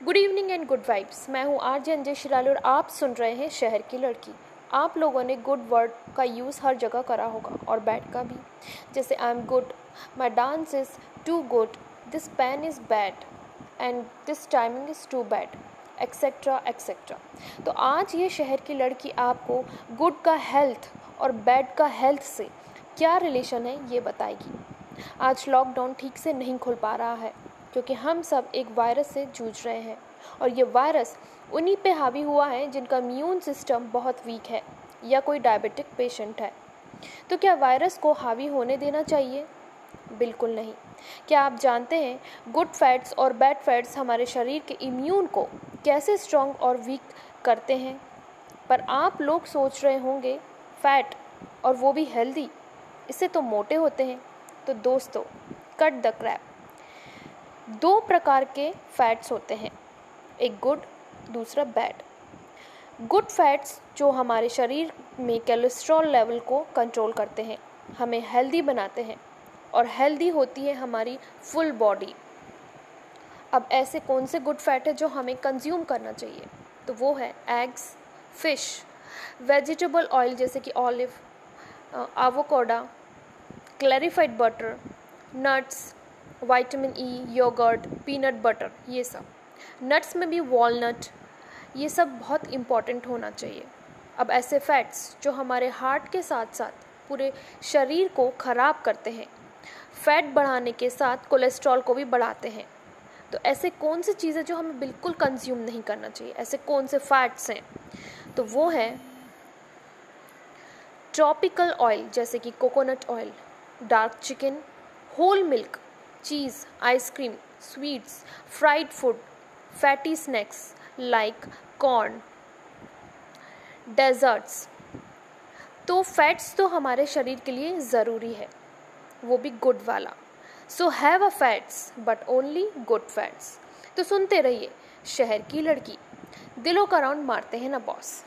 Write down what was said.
Good evening and good vibes मैं हूँ R J Anjay शिराल और आप सुन रहे हैं शहर की लड़की। आप लोगों ने गुड वर्ड का यूज़ हर जगह करा होगा और बैड का भी। जैसे I am good my dance is too good this pen is bad and this timing is too bad etcetera etcetera तो आज ये शहर की लड़की आपको गुड का हेल्थ और बैड का हेल्थ से क्या रिलेशन है ये बताएगी। आज लॉकडाउन ठीक से नहीं खुल पा रहा है। क्योंकि हम सब एक वायरस से जूझ रहे हैं। और ये वायरस उन्हीं पे हावी हुआ है जिनका इम्यून सिस्टम बहुत वीक है या कोई डायबिटिक पेशेंट है। तो क्या वायरस को हावी होने देना चाहिए? बिल्कुल नहीं। क्या आप जानते हैं गुड फैट्स और बैड फैट्स हमारे शरीर के इम्यून को कैसे स्ट्रॉन्ग और वीक करते हैं? पर आप लोग सोच रहे होंगे फैट और वो भी हेल्दी इससे तो मोटे होते हैं। तो दोस्तों कट द क्रैप दो प्रकार के फैट्स होते हैं, एक गुड दूसरा बैड गुड फैट्स जो हमारे शरीर में कोलेस्ट्रॉल लेवल को कंट्रोल करते हैं, हमें हेल्दी बनाते हैं और हेल्दी होती है हमारी फुल बॉडी अब ऐसे कौन से गुड फैट है जो हमें कंज्यूम करना चाहिए? तो वो है एग्स फ़िश वेजिटेबल ऑयल जैसे कि olive avocado clarified butter nuts vitamin E yogurt peanut butter ये सब। नट्स में भी वॉलनट ये सब बहुत इंपॉर्टेंट होना चाहिए। अब ऐसे फैट्स जो हमारे हार्ट के साथ साथ पूरे शरीर को ख़राब करते हैं फैट बढ़ाने के साथ कोलेस्ट्रॉल को भी बढ़ाते हैं तो ऐसे कौन सी चीज़ें जो हमें बिल्कुल कंज्यूम नहीं करना चाहिए? ऐसे कौन से फैट्स हैं? तो वो है ट्रॉपिकल ऑयल जैसे कि coconut oil dark chicken whole milk ice cream, sweets, fried food, fatty snacks like corn, desserts तो फैट्स तो हमारे शरीर के लिए ज़रूरी है। वो भी गुड वाला। So have a fats but only good fats तो सुनते रहिए शहर की लड़की। दिलों का राउंड मारते हैं ना बॉस